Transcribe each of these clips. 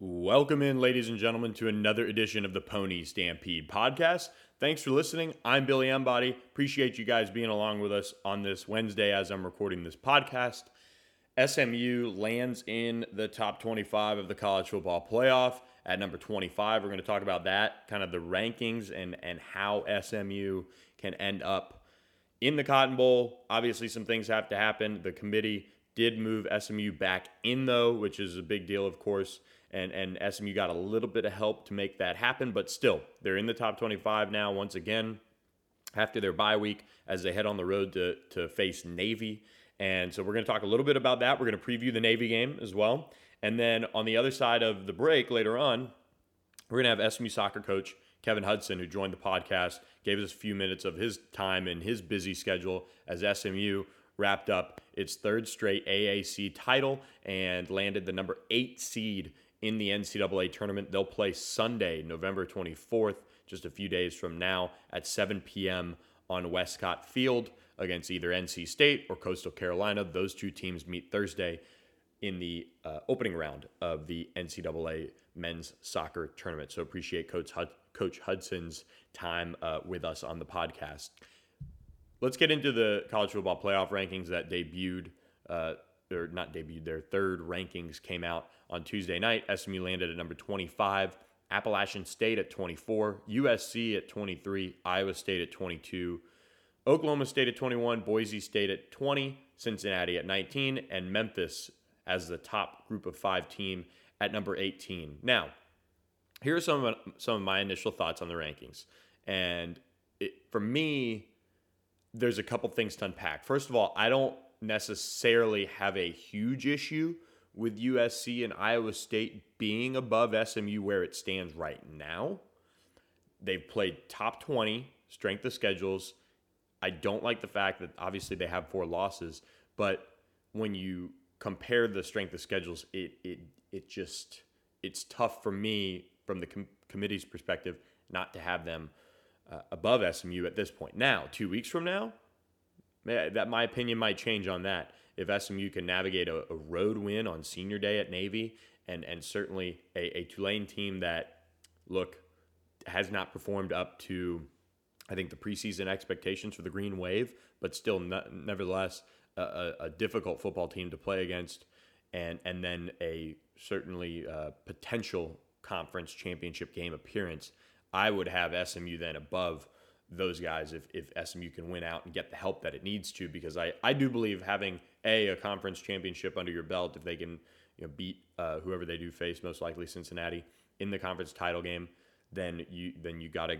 Welcome in, ladies and gentlemen, to another edition of the Pony Stampede podcast. Thanks for listening. I'm Billy Embody. Appreciate you guys being along with us on this Wednesday as I'm recording this podcast. SMU lands in the top 25 of the college football playoff at number 25. We're going to talk about that, kind of the rankings and and how SMU can end up in the Cotton Bowl. Obviously, some things have to happen. The committee did move SMU back in though, which is a big deal, of course and and SMU got a little bit of help to make that happen, but still they're in the top 25 now once again after their bye week as they head on the road to to face Navy. And so we're going to talk a little bit about that. We're going to preview the Navy game as well. And then on the other side of the break later on, we're going to have SMU soccer coach Kevin Hudson, who joined the podcast, gave us a few minutes of his time and his busy schedule as SMU wrapped up its third straight AAC title and landed the number eight seed in the NCAA tournament. They'll play Sunday, November 24th, just a few days from now at 7 p.m. on Westcott Field against either NC State or Coastal Carolina. Those two teams meet Thursday in the uh, opening round of the NCAA men's soccer tournament. So appreciate Coach, Hud- Coach Hudson's time uh, with us on the podcast. Let's get into the college football playoff rankings that debuted, uh, or not debuted, their third rankings came out on Tuesday night. SMU landed at number 25, Appalachian State at 24, USC at 23, Iowa State at 22, Oklahoma State at 21, Boise State at 20, Cincinnati at 19, and Memphis as the top group of five team at number 18. Now, here are some of, some of my initial thoughts on the rankings. And it, for me, there's a couple things to unpack. First of all, I don't necessarily have a huge issue with USC and Iowa State being above SMU where it stands right now. They've played top 20 strength of schedules. I don't like the fact that obviously they have four losses, but when you compare the strength of schedules, it it it just it's tough for me from the com- committee's perspective not to have them uh, above SMU at this point. Now, two weeks from now, that my opinion might change on that if SMU can navigate a, a road win on senior day at Navy, and and certainly a, a Tulane team that look has not performed up to I think the preseason expectations for the Green Wave, but still nevertheless a, a, difficult football team to play against, and and then a certainly uh, potential conference championship game appearance. I would have SMU then above those guys if, if SMU can win out and get the help that it needs to because I, I do believe having a a conference championship under your belt if they can you know beat uh, whoever they do face most likely Cincinnati in the conference title game then you then you got to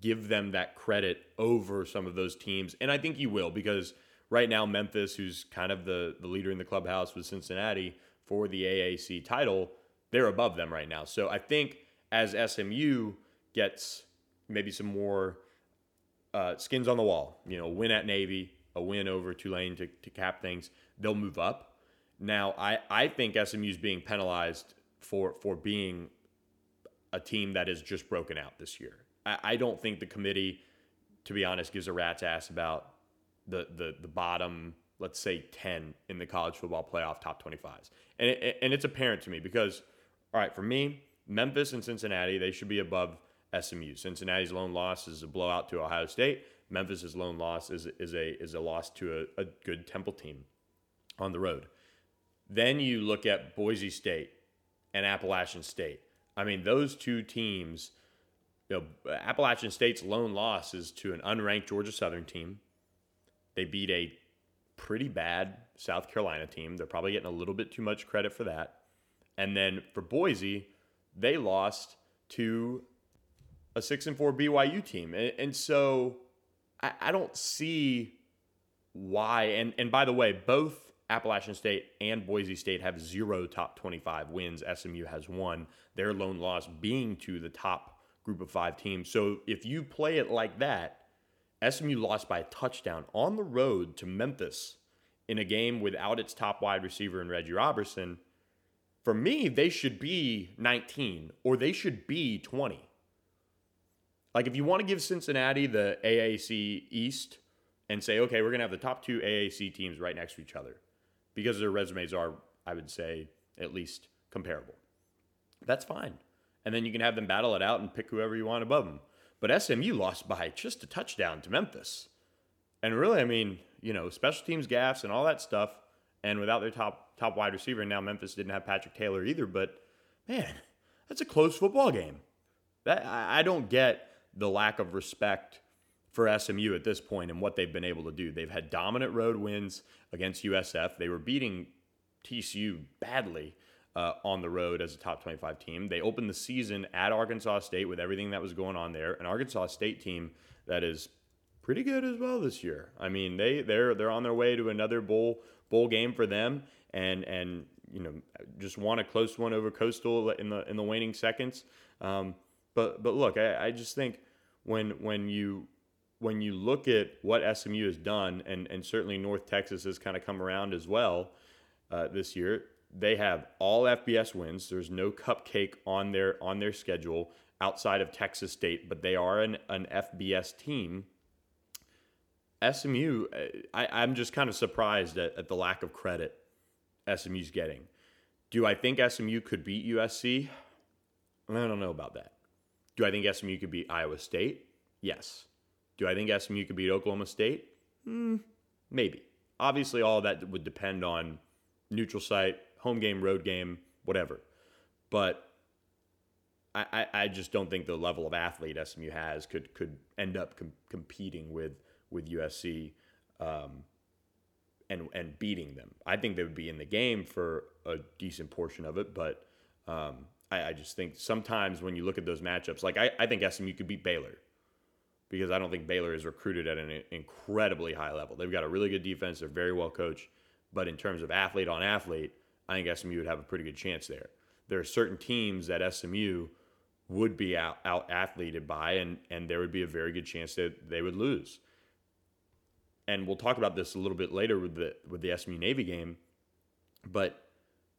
give them that credit over some of those teams. And I think you will because right now Memphis who's kind of the the leader in the clubhouse with Cincinnati for the AAC title they're above them right now. So I think as SMU gets maybe some more uh, skins on the wall. You know, win at Navy, a win over Tulane to, to cap things. They'll move up. Now, I, I think SMU is being penalized for for being a team that is just broken out this year. I, I don't think the committee, to be honest, gives a rat's ass about the the the bottom, let's say ten in the college football playoff top twenty fives, and it, and it's apparent to me because, all right, for me, Memphis and Cincinnati they should be above SMU. Cincinnati's lone loss is a blowout to Ohio State. Memphis's lone loss is, is a is a loss to a, a good Temple team on the road. Then you look at Boise State and Appalachian State. I mean, those two teams, you know, Appalachian State's lone loss is to an unranked Georgia Southern team. They beat a pretty bad South Carolina team. They're probably getting a little bit too much credit for that. And then for Boise, they lost to a six and four BYU team, and, and so I, I don't see why. And and by the way, both Appalachian State and Boise State have zero top 25 wins. SMU has one, their lone loss being to the top group of five teams. So if you play it like that, SMU lost by a touchdown on the road to Memphis in a game without its top wide receiver in Reggie Roberson. For me, they should be 19 or they should be 20. Like if you want to give Cincinnati the AAC East and say, okay, we're going to have the top two AAC teams right next to each other because their resumes are, I would say, at least comparable. That's fine. And then you can have them battle it out and pick whoever you want above them. But SMU lost by just a touchdown to Memphis. And really, I mean, you know, special teams gaffes and all that stuff, and without their top top wide receiver, and now Memphis didn't have Patrick Taylor either. But man, that's a close football game. That I, I don't get the lack of respect for SMU at this point and what they've been able to do. They've had dominant road wins against USF. They were beating TCU badly uh, on the road as a top 25 team. They opened the season at Arkansas State with everything that was going on there. An Arkansas State team that is pretty good as well this year. I mean, they they're they're on their way to another bowl bowl game for them, and and you know just won a close one over Coastal in the in the waning seconds. Um, but but look, I, I just think when when you when you look at what SMU has done, and, and certainly North Texas has kind of come around as well uh, this year, they have all FBS wins. There's no cupcake on their on their schedule outside of Texas State, but they are an, an FBS team. SMU, uh, I, I'm just kind of surprised at, at the lack of credit SMU's getting. Do I think SMU could beat USC? I don't know about that. Do I think SMU could beat Iowa State? Yes. Do I think SMU could beat Oklahoma State? Hmm, maybe. Obviously, all that would depend on neutral site, home game, road game, whatever. But I, I, I just don't think the level of athlete SMU has could could end up com- competing with with USC um, and and beating them. I think they would be in the game for a decent portion of it, but um, I, I, just think sometimes when you look at those matchups, like I, I think SMU could beat Baylor because I don't think Baylor is recruited at an incredibly high level. They've got a really good defense. They're very well coached. But in terms of athlete on athlete, I think SMU would have a pretty good chance there. There are certain teams that SMU would be out, out athleted by, and, and there would be a very good chance that they would lose. And we'll talk about this a little bit later with the with the SMU Navy game. But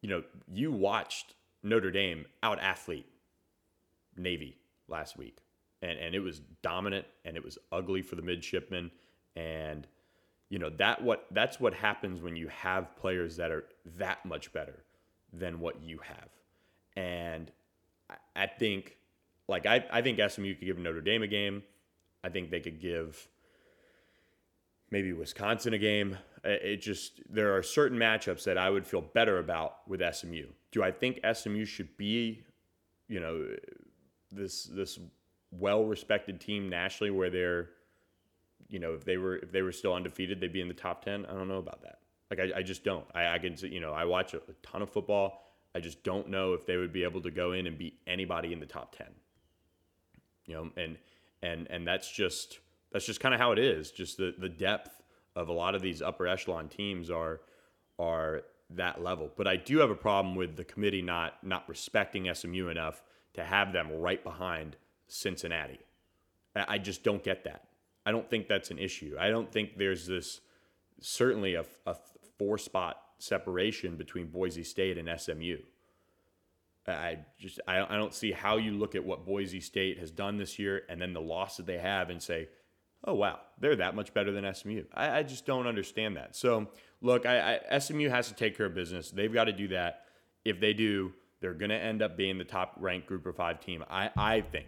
you know, you watched Notre Dame out athlete Navy last week. And and it was dominant and it was ugly for the midshipmen. And you know that what that's what happens when you have players that are that much better than what you have. And I, think like I, I think SMU could give Notre Dame a game. I think they could give maybe Wisconsin a game. It just there are certain matchups that I would feel better about with SMU do I think SMU should be you know this this well respected team nationally where they're, you know, if they were if they were still undefeated, they'd be in the top ten. I don't know about that. Like I, I just don't. I, I can you know I watch a, a ton of football. I just don't know if they would be able to go in and beat anybody in the top ten. You know, and and and that's just that's just kind of how it is. Just the the depth of a lot of these upper echelon teams are are that level. But I do have a problem with the committee not not respecting SMU enough to have them right behind Cincinnati. I just don't get that. I don't think that's an issue. I don't think there's this certainly a, a four spot separation between Boise State and SMU. I just I, I don't see how you look at what Boise State has done this year and then the loss that they have and say, oh wow, they're that much better than SMU. I, I just don't understand that. So look, I, I, SMU has to take care of business. They've got to do that. If they do, they're going to end up being the top ranked Group of Five team. I I think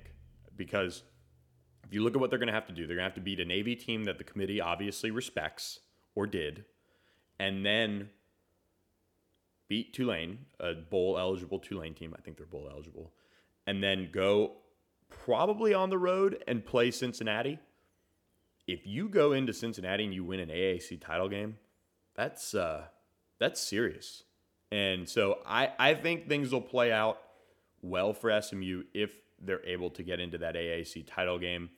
because if you look at what they're going to have to do, they're going to have to beat a Navy team that the committee obviously respects or did, and then beat Tulane, a bowl eligible Tulane team. I think they're bowl eligible, and then go probably on the road and play Cincinnati. If you go into Cincinnati and you win an AAC title game, that's uh, that's serious. And so I, I think things will play out well for SMU if they're able to get into that AAC title game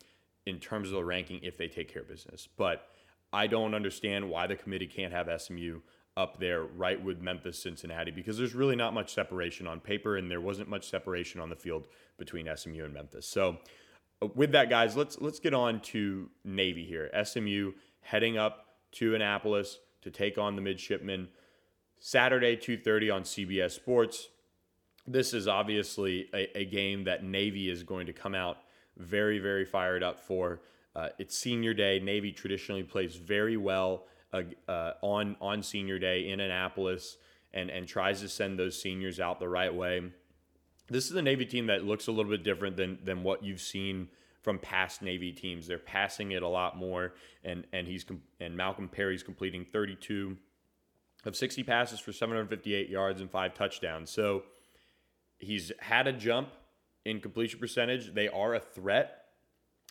in terms of the ranking if they take care of business. But I don't understand why the committee can't have SMU up there right with Memphis, Cincinnati, because there's really not much separation on paper, and there wasn't much separation on the field between SMU and Memphis. So, uh, with that, guys, let's let's get on to Navy here. SMU heading up to Annapolis to take on the midshipmen. Saturday, 2:30 on CBS Sports this is obviously a, a, game that Navy is going to come out very, very fired up for. Uh, it's senior day. Navy traditionally plays very well uh, uh, on on senior day in Annapolis and and tries to send those seniors out the right way. this is a Navy team that looks a little bit different than than what you've seen from past Navy teams. They're passing it a lot more, and and he's and Malcolm Perry's completing 32 of 60 passes for 758 yards and five touchdowns. So he's had a jump in completion percentage. They are a threat.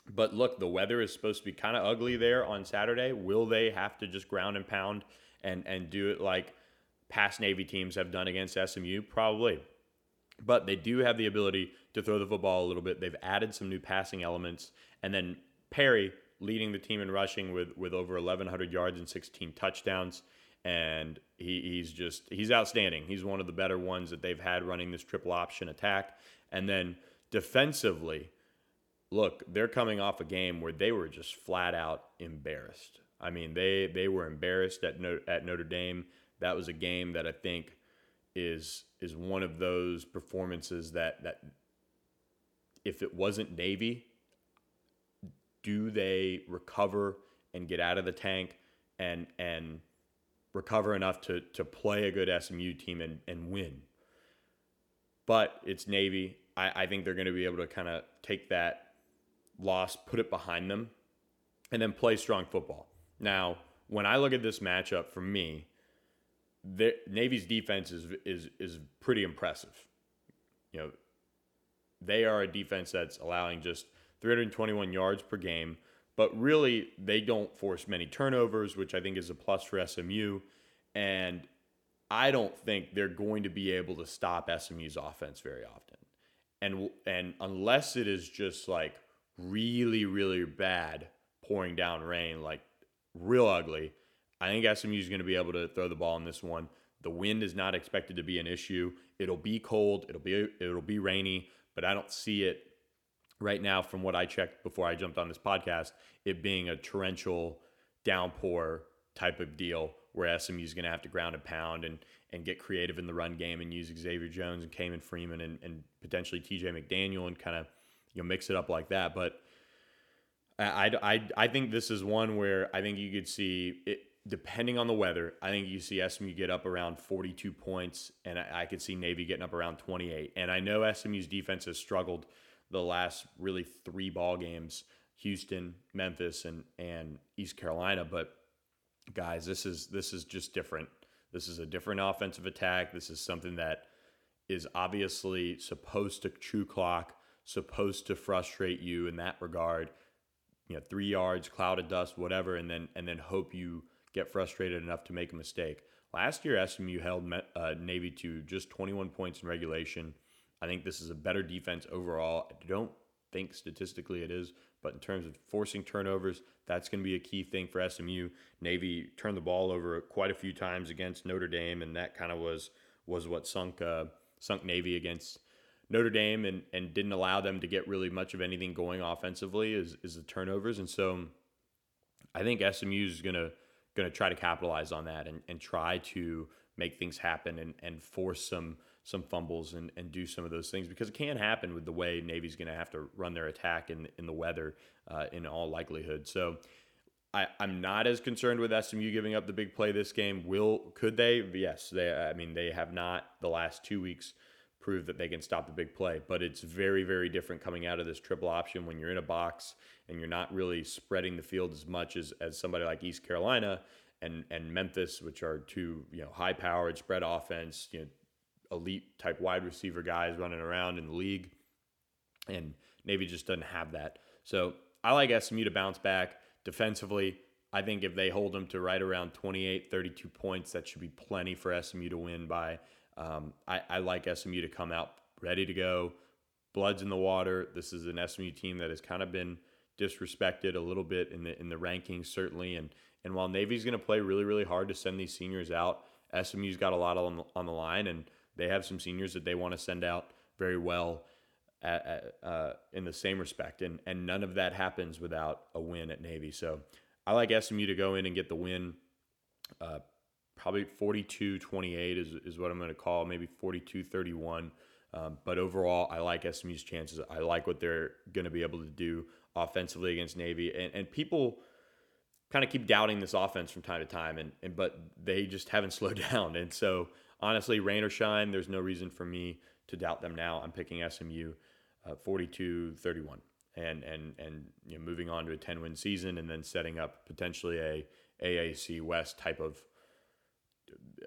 But look, the weather is supposed to be kind of ugly there on Saturday. Will they have to just ground and pound and and do it like past Navy teams have done against SMU? Probably. But they do have the ability to throw the football a little bit. They've added some new passing elements. And then Perry leading the team in rushing with, with over 1,100 yards and 16 touchdowns. And he, he's just, he's outstanding. He's one of the better ones that they've had running this triple option attack. And then defensively, look, they're coming off a game where they were just flat out embarrassed. I mean, they they were embarrassed at at Notre Dame. That was a game that I think is is one of those performances that that if it wasn't Navy, do they recover and get out of the tank and and recover enough to to play a good SMU team and, and win? But it's Navy. I, I think they're going to be able to kind of take that loss, put it behind them, and then play strong football. Now, when I look at this matchup, for me, the Navy's defense is is is pretty impressive. You know, they are a defense that's allowing just 321 yards per game, but really they don't force many turnovers, which I think is a plus for SMU. And I don't think they're going to be able to stop SMU's offense very often. And and unless it is just like really really bad pouring down rain, like real ugly, I think SMU is going to be able to throw the ball in this one. The wind is not expected to be an issue. It'll be cold. It'll be it'll be rainy, but I don't see it right now from what I checked before I jumped on this podcast. It being a torrential downpour type of deal where SMU is going to have to ground and pound and and get creative in the run game and use Xavier Jones and Ke'Mon Freeman and, and potentially TJ McDaniel and kind of you know mix it up like that. But I, I, I think this is one where I think you could see it, depending on the weather, I think you see SMU get up around 42 points, and I, I, could see Navy getting up around 28. And I know SMU's defense has struggled the last really three ball games: Houston, Memphis, and and East Carolina. But guys, this is this is just different. This is a different offensive attack. This is something that is obviously supposed to chew clock, supposed to frustrate you in that regard. You know, three yards, cloud of dust, whatever, and then and then hope you get frustrated enough to make a mistake. Last year, SMU held uh, Navy to just 21 points in regulation. I think this is a better defense overall. I don't think statistically it is, but in terms of forcing turnovers, that's going to be a key thing for SMU. Navy turned the ball over quite a few times against Notre Dame, and that kind of was was what sunk uh, sunk Navy against Notre Dame, and and didn't allow them to get really much of anything going offensively is is the turnovers, and so I think SMU is going to going to try to capitalize on that and, and try to make things happen and, and force some some fumbles and, and do some of those things because it can happen with the way Navy's going to have to run their attack in, in the weather uh, in all likelihood. So I, I'm not as concerned with SMU giving up the big play this game. Will could they? Yes, they. I mean, they have not the last two weeks prove that they can stop the big play. But it's very, very different coming out of this triple option when you're in a box and you're not really spreading the field as much as, as somebody like East Carolina and, and Memphis, which are two you know high powered spread offense, you know, elite type wide receiver guys running around in the league. And Navy just doesn't have that. So I like SMU to bounce back defensively. I think if they hold them to right around 28, 32 points, that should be plenty for SMU to win by um, I, I like SMU to come out ready to go. Blood's in the water. This is an SMU team that has kind of been disrespected a little bit in the in the rankings, certainly. And and while Navy's going to play really really hard to send these seniors out, SMU's got a lot on the, on the line, and they have some seniors that they want to send out very well. At, uh, in the same respect, and and none of that happens without a win at Navy. So I like SMU to go in and get the win. Uh, probably 42 28 is, is what I'm going to call, maybe 42 31. Um, but overall, I like SMU's chances. I like what they're going to be able to do offensively against Navy. And, and people kind of keep doubting this offense from time to time, and, and but they just haven't slowed down. And so, honestly, rain or shine, there's no reason for me to doubt them now. I'm picking SMU uh, 42 31 and and and you know, moving on to a 10 win season and then setting up potentially a AAC West type of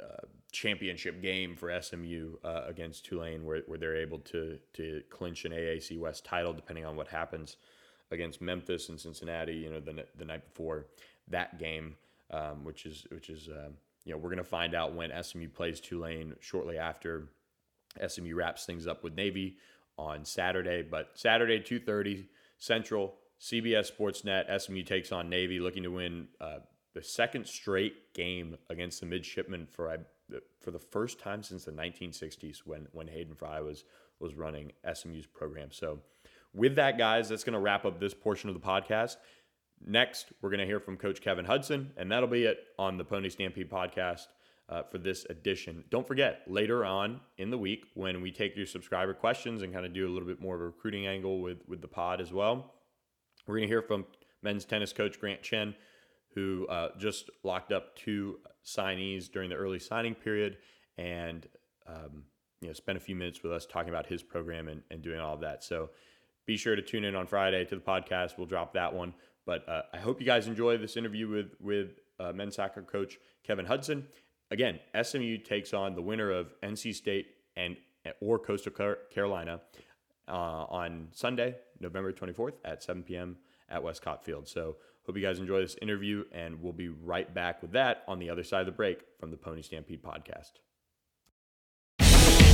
uh, championship game for SMU uh, against Tulane, where, where they're able to to clinch an AAC West title, depending on what happens against Memphis and Cincinnati. You know, the the night before that game, um, which is which is um, you know we're to find out when SMU plays Tulane shortly after SMU wraps things up with Navy on Saturday. But Saturday, two thirty Central, CBS Sportsnet. SMU takes on Navy, looking to win uh, the second straight game against the midshipmen for for the first time since the 1960s when when Hayden Fry was was running SMU's program. So with that, guys, that's going to wrap up this portion of the podcast. Next, we're going to hear from Coach Kevin Hudson, and that'll be it on the Pony Stampede podcast uh, for this edition. Don't forget, later on in the week, when we take your subscriber questions and kind of do a little bit more of a recruiting angle with, with the pod as well, we're going to hear from men's tennis coach Grant Chen, who uh, just locked up two signees during the early signing period and um, you know spent a few minutes with us talking about his program and, and doing all of that. So be sure to tune in on Friday to the podcast. We'll drop that one. But uh, I hope you guys enjoy this interview with with uh, men's soccer coach Kevin Hudson. Again, SMU takes on the winner of NC State and or Coastal Carolina uh, on Sunday, November 24th at 7 p.m. at Westcott Field. So hope you guys enjoy this interview, and we'll be right back with that on the other side of the break from the Pony Stampede podcast.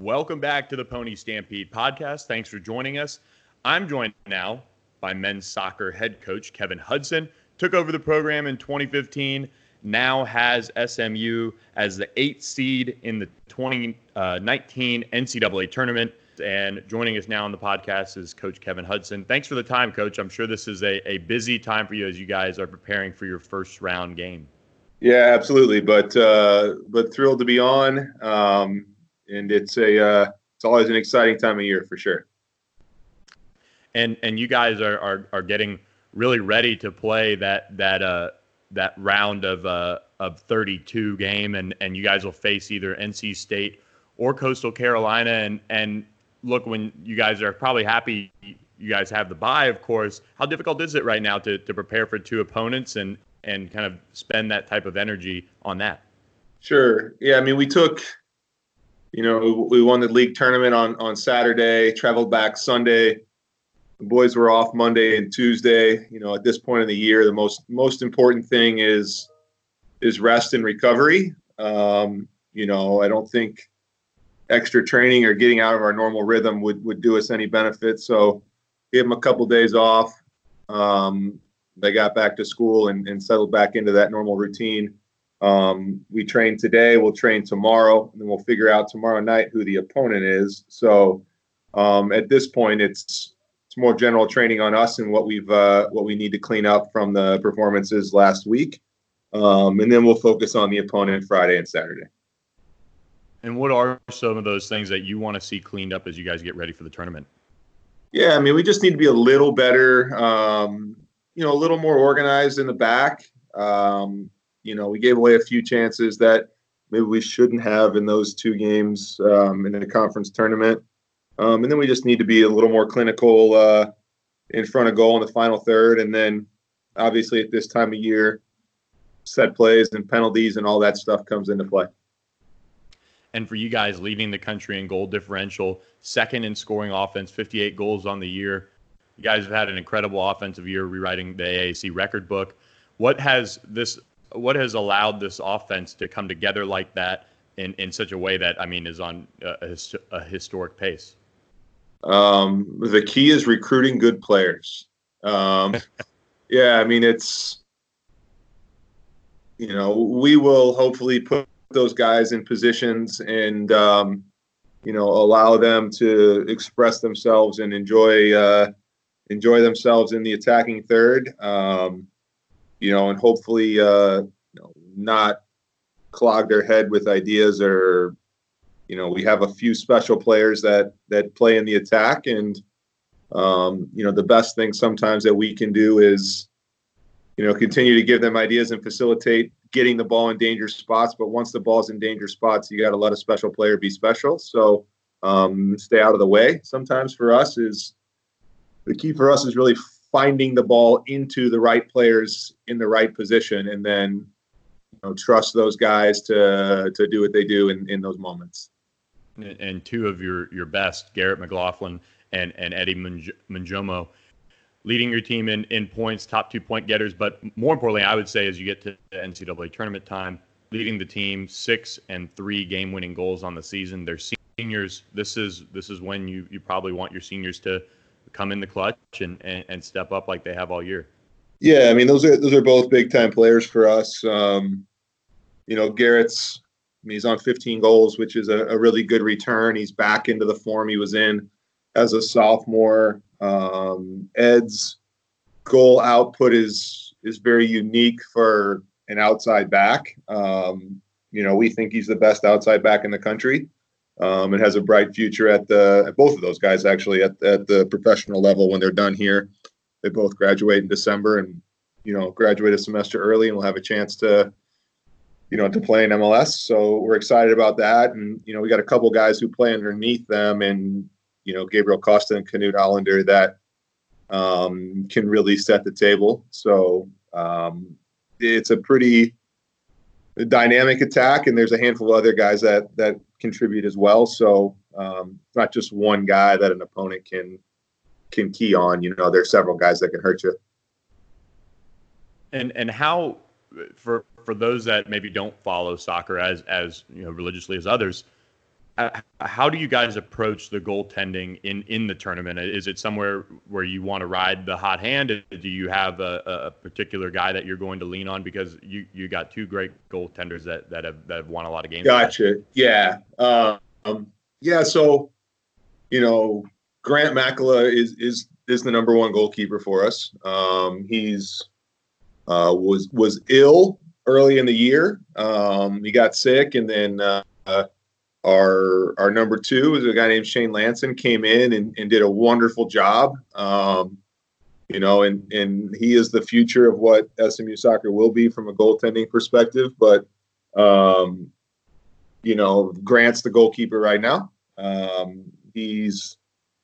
Welcome back to the Pony Stampede podcast. Thanks for joining us. I'm joined now by men's soccer head coach Kevin Hudson. Took over the program in 2015, now has SMU as the eighth seed in the 2019 NCAA tournament. And joining us now on the podcast is Coach Kevin Hudson. Thanks for the time, Coach. I'm sure this is a, a busy time for you as you guys are preparing for your first round game. Yeah, absolutely. But uh, but thrilled to be on. Um, and it's a uh, it's always an exciting time of year for sure. And and you guys are are, are getting really ready to play that that uh that round of uh of 32 game. And and you guys will face either NC State or Coastal Carolina. And and look when you guys are probably happy you guys have the bye of course how difficult is it right now to to prepare for two opponents and and kind of spend that type of energy on that? Sure. Yeah i mean we took you know, we won the league tournament on on Saturday, traveled back Sunday. The boys were off Monday and Tuesday. You know, at this point in the year, the most most important thing is is rest and recovery. Um, you know, I don't think extra training or getting out of our normal rhythm would would do us any benefit. So, gave them a couple days off. Um, they got back to school and, and settled back into that normal routine. Um, we train today, we'll train tomorrow, and then we'll figure out tomorrow night who the opponent is. So um, at this point, it's it's more general training on us and what we've uh, what we need to clean up from the performances last week, um, and then we'll focus on the opponent Friday and Saturday. And what are some of those things that you want to see cleaned up as you guys get ready for the tournament? Yeah, I mean, we just need to be a little better, um, you know, a little more organized in the back. Um, you know, we gave away a few chances that maybe we shouldn't have in those two games um, in the conference tournament. Um, and then we just need to be a little more clinical uh, in front of goal in the final third. And then obviously at this time of year, set plays and penalties and all that stuff comes into play. And for you guys leading the country in goal differential, second in scoring offense, 58 goals on the year. You guys have had an incredible offensive year rewriting the AAC record book. What has this what has allowed this offense to come together like that in, in such a way that I mean is on a, a historic pace? Um, the key is recruiting good players. Um, yeah, I mean it's you know we will hopefully put those guys in positions and um, you know, allow them to express themselves and enjoy uh, enjoy themselves in the attacking third. Um, you know, and hopefully, uh, you know, not clog their head with ideas or, you know, we have a few special players that that play in the attack, and um, you know, the best thing sometimes that we can do is, you know, continue to give them ideas and facilitate getting the ball in danger spots. But once the ball's in danger spots, you got to let a special player be special. So um, stay out of the way. Sometimes for us is the key for us is really finding the ball into the right players in the right position, and then you know, trust those guys to to do what they do in, in those moments. And two of your your best, Garrett McLaughlin and and Eddie Munjoma leading your team in, in points, top two point getters. But more importantly, I would say as you get to the NCAA tournament time, leading the team six and three game winning goals on the season. They're seniors. This is this is when you, you probably want your seniors to come in the clutch and, and, and step up like they have all year. Yeah, I mean those are those are both big time players for us. Um, you know, Garrett's I mean, he's on 15 goals, which is a, a really good return. He's back into the form he was in as a sophomore. Um, Ed's goal output is is very unique for an outside back. Um, you know, we think he's the best outside back in the country, um, and has a bright future at the at both of those guys actually at at the professional level when they're done here. They both graduate in December, and you know, graduate a semester early, and we'll have a chance to you know, to play in MLS. So we're excited about that. And, you know, we got a couple guys who play underneath them and, you know, Gabriel Costa and Knut Ahlander that um, can really set the table. So um, it's a pretty dynamic attack, and there's a handful of other guys that that contribute as well. So um, it's not just one guy that an opponent can can key on. You know, there's several guys that can hurt you. And and how for for those that maybe don't follow soccer as as you know religiously as others, how do you guys approach the goaltending in in the tournament? Is it somewhere where you want to ride the hot hand? Do you have a, a particular guy that you're going to lean on because you you got two great goaltenders that that have that have won a lot of games? Gotcha. Yeah. Um, yeah. So, you know, Grant Makela is is is the number one goalkeeper for us. Um, he's uh, was was ill early in the year. Um, he got sick, and then. Uh, our our number two is a guy named Shane Lanson came in and, and did a wonderful job. Um, you know, and and he is the future of what SMU soccer will be from a goaltending perspective. But um, you know, Grant's the goalkeeper right now. Um, he's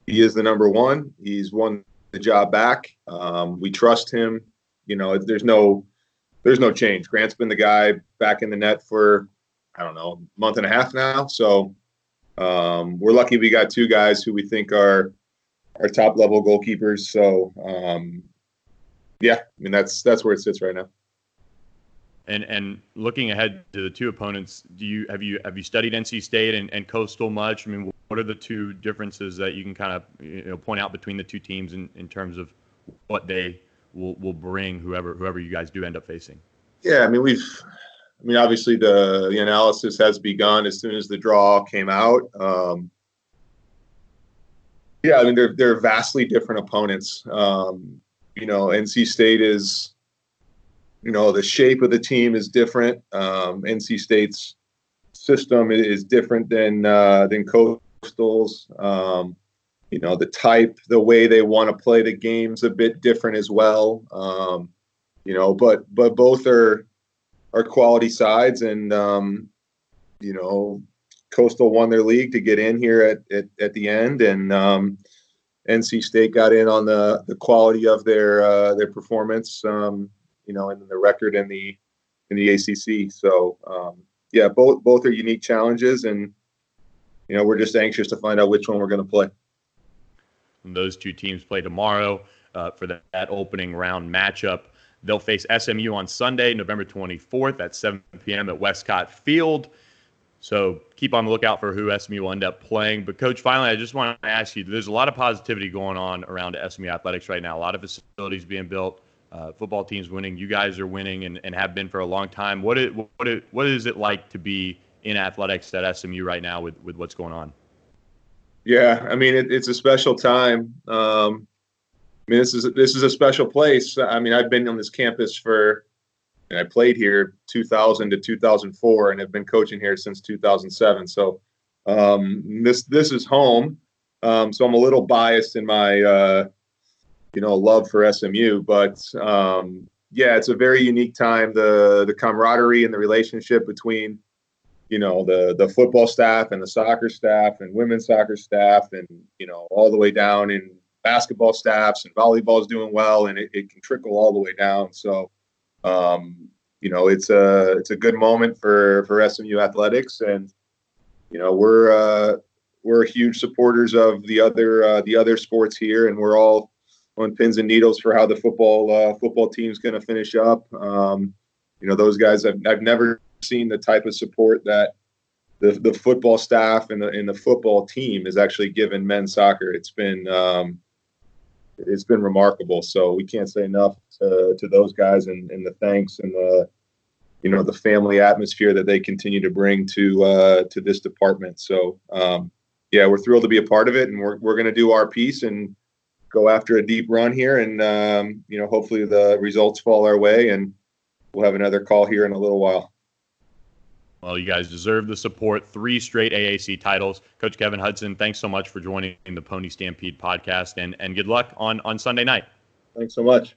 he is the number one. He's won the job back. Um, we trust him. You know, there's no there's no change. Grant's been the guy back in the net for I don't know, month and a half now. So um, we're lucky we got two guys who we think are our top level goalkeepers. So um, yeah, I mean that's that's where it sits right now. And and looking ahead to the two opponents, do you have you have you studied NC State and, and Coastal much? I mean, what are the two differences that you can kind of you know point out between the two teams in, in terms of what they will will bring whoever whoever you guys do end up facing? Yeah, I mean we've I mean, obviously the the analysis has begun as soon as the draw came out. Um, yeah, I mean they're they're vastly different opponents. Um, you know, NC State is, you know, the shape of the team is different. Um, NC State's system is different than uh, than Coastal's. Um, you know, the type, the way they want to play the game's a bit different as well. Um, you know, but but both are are quality sides, and um, you know, Coastal won their league to get in here at at, at the end, and um, NC State got in on the the quality of their uh, their performance, um, you know, and the record in the in the ACC. So um, yeah, both both are unique challenges, and you know, we're just anxious to find out which one we're going to play. And those two teams play tomorrow uh, for that, that opening round matchup. They'll face SMU on Sunday, November 24th at 7 p.m. at Westcott Field. So keep on the lookout for who SMU will end up playing. But, Coach, finally, I just want to ask you there's a lot of positivity going on around SMU athletics right now, a lot of facilities being built. Uh, football teams winning. You guys are winning and, and have been for a long time. What what what is it like to be in athletics at SMU right now with, with what's going on? Yeah, I mean it, it's a special time. Um, mean this is this is a special place. I mean I've been on this campus for, and I played here 2000 to 2004, and have been coaching here since 2007. So um, this this is home. Um, so I'm a little biased in my uh, you know love for SMU, but um, yeah, it's a very unique time. The the camaraderie and the relationship between you know the the football staff and the soccer staff and women's soccer staff and you know all the way down in basketball staffs and volleyball is doing well and it, it can trickle all the way down so um, you know it's a it's a good moment for for SMU athletics and you know we're uh, we're huge supporters of the other uh, the other sports here and we're all on pins and needles for how the football uh, football team's going to finish up um, you know those guys I've, I've never seen the type of support that the, the football staff and the, and the football team has actually given men's soccer. It's been um, it's been remarkable. So we can't say enough to, to those guys and, and the thanks and the you know the family atmosphere that they continue to bring to uh, to this department. So um, yeah, we're thrilled to be a part of it, and we're we're going to do our piece and go after a deep run here, and um, you know hopefully the results fall our way, and we'll have another call here in a little while. Well, you guys deserve the support. Three straight AAC titles. Coach Kevin Hudson, thanks so much for joining the Pony Stampede podcast and, and good luck on, on Sunday night. Thanks so much.